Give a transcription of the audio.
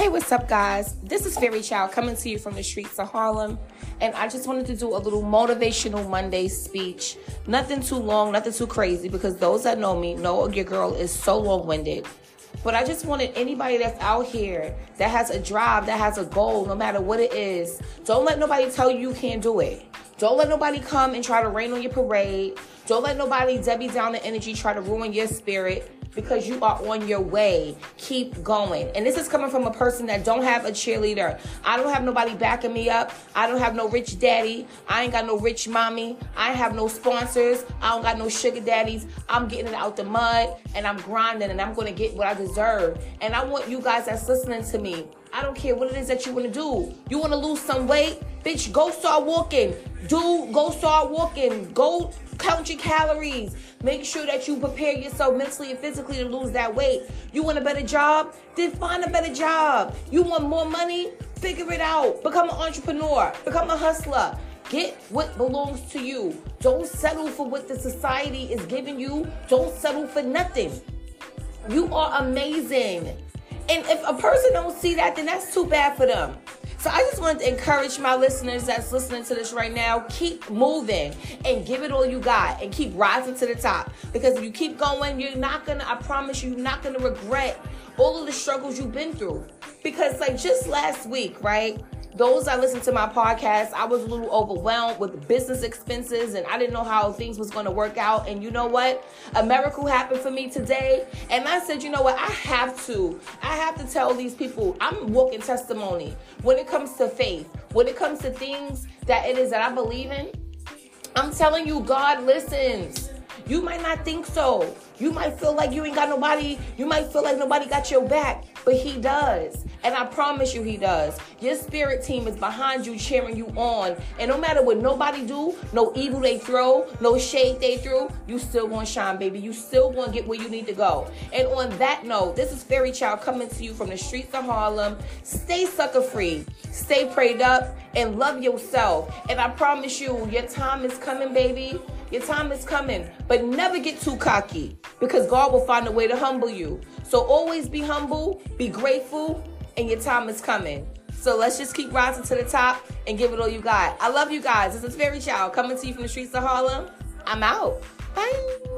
Hey, what's up, guys? This is Fairy Child coming to you from the streets of Harlem. And I just wanted to do a little motivational Monday speech. Nothing too long, nothing too crazy, because those that know me know your girl is so long winded. But I just wanted anybody that's out here that has a drive, that has a goal, no matter what it is, don't let nobody tell you you can't do it. Don't let nobody come and try to rain on your parade. Don't let nobody Debbie down the energy try to ruin your spirit because you are on your way. Keep going. And this is coming from a person that don't have a cheerleader. I don't have nobody backing me up. I don't have no rich daddy. I ain't got no rich mommy. I have no sponsors. I don't got no sugar daddies. I'm getting it out the mud and I'm grinding and I'm going to get what I deserve. And I want you guys that's listening to me. I don't care what it is that you want to do. You want to lose some weight? Bitch, go start walking. Do go start walking. Go count your calories. Make sure that you prepare yourself mentally and physically to lose that weight. You want a better job? Then find a better job. You want more money? Figure it out. Become an entrepreneur. Become a hustler. Get what belongs to you. Don't settle for what the society is giving you. Don't settle for nothing. You are amazing. And if a person don't see that, then that's too bad for them. So I just wanted to encourage my listeners that's listening to this right now, keep moving and give it all you got and keep rising to the top. Because if you keep going, you're not gonna, I promise you, you're not gonna regret all of the struggles you've been through. Because like just last week, right? Those that listen to my podcast, I was a little overwhelmed with business expenses and I didn't know how things was going to work out. And you know what? A miracle happened for me today. And I said, you know what? I have to. I have to tell these people I'm walking testimony when it comes to faith, when it comes to things that it is that I believe in. I'm telling you, God listens. You might not think so. You might feel like you ain't got nobody. You might feel like nobody got your back, but He does. And I promise you, He does. Your spirit team is behind you, cheering you on. And no matter what nobody do, no evil they throw, no shade they throw, you still gonna shine, baby. You still gonna get where you need to go. And on that note, this is Fairy Child coming to you from the streets of Harlem. Stay sucker free, stay prayed up, and love yourself. And I promise you, your time is coming, baby. Your time is coming, but never get too cocky because God will find a way to humble you. So always be humble, be grateful, and your time is coming. So let's just keep rising to the top and give it all you got. I love you guys. This is Fairy Child coming to you from the streets of Harlem. I'm out. Bye.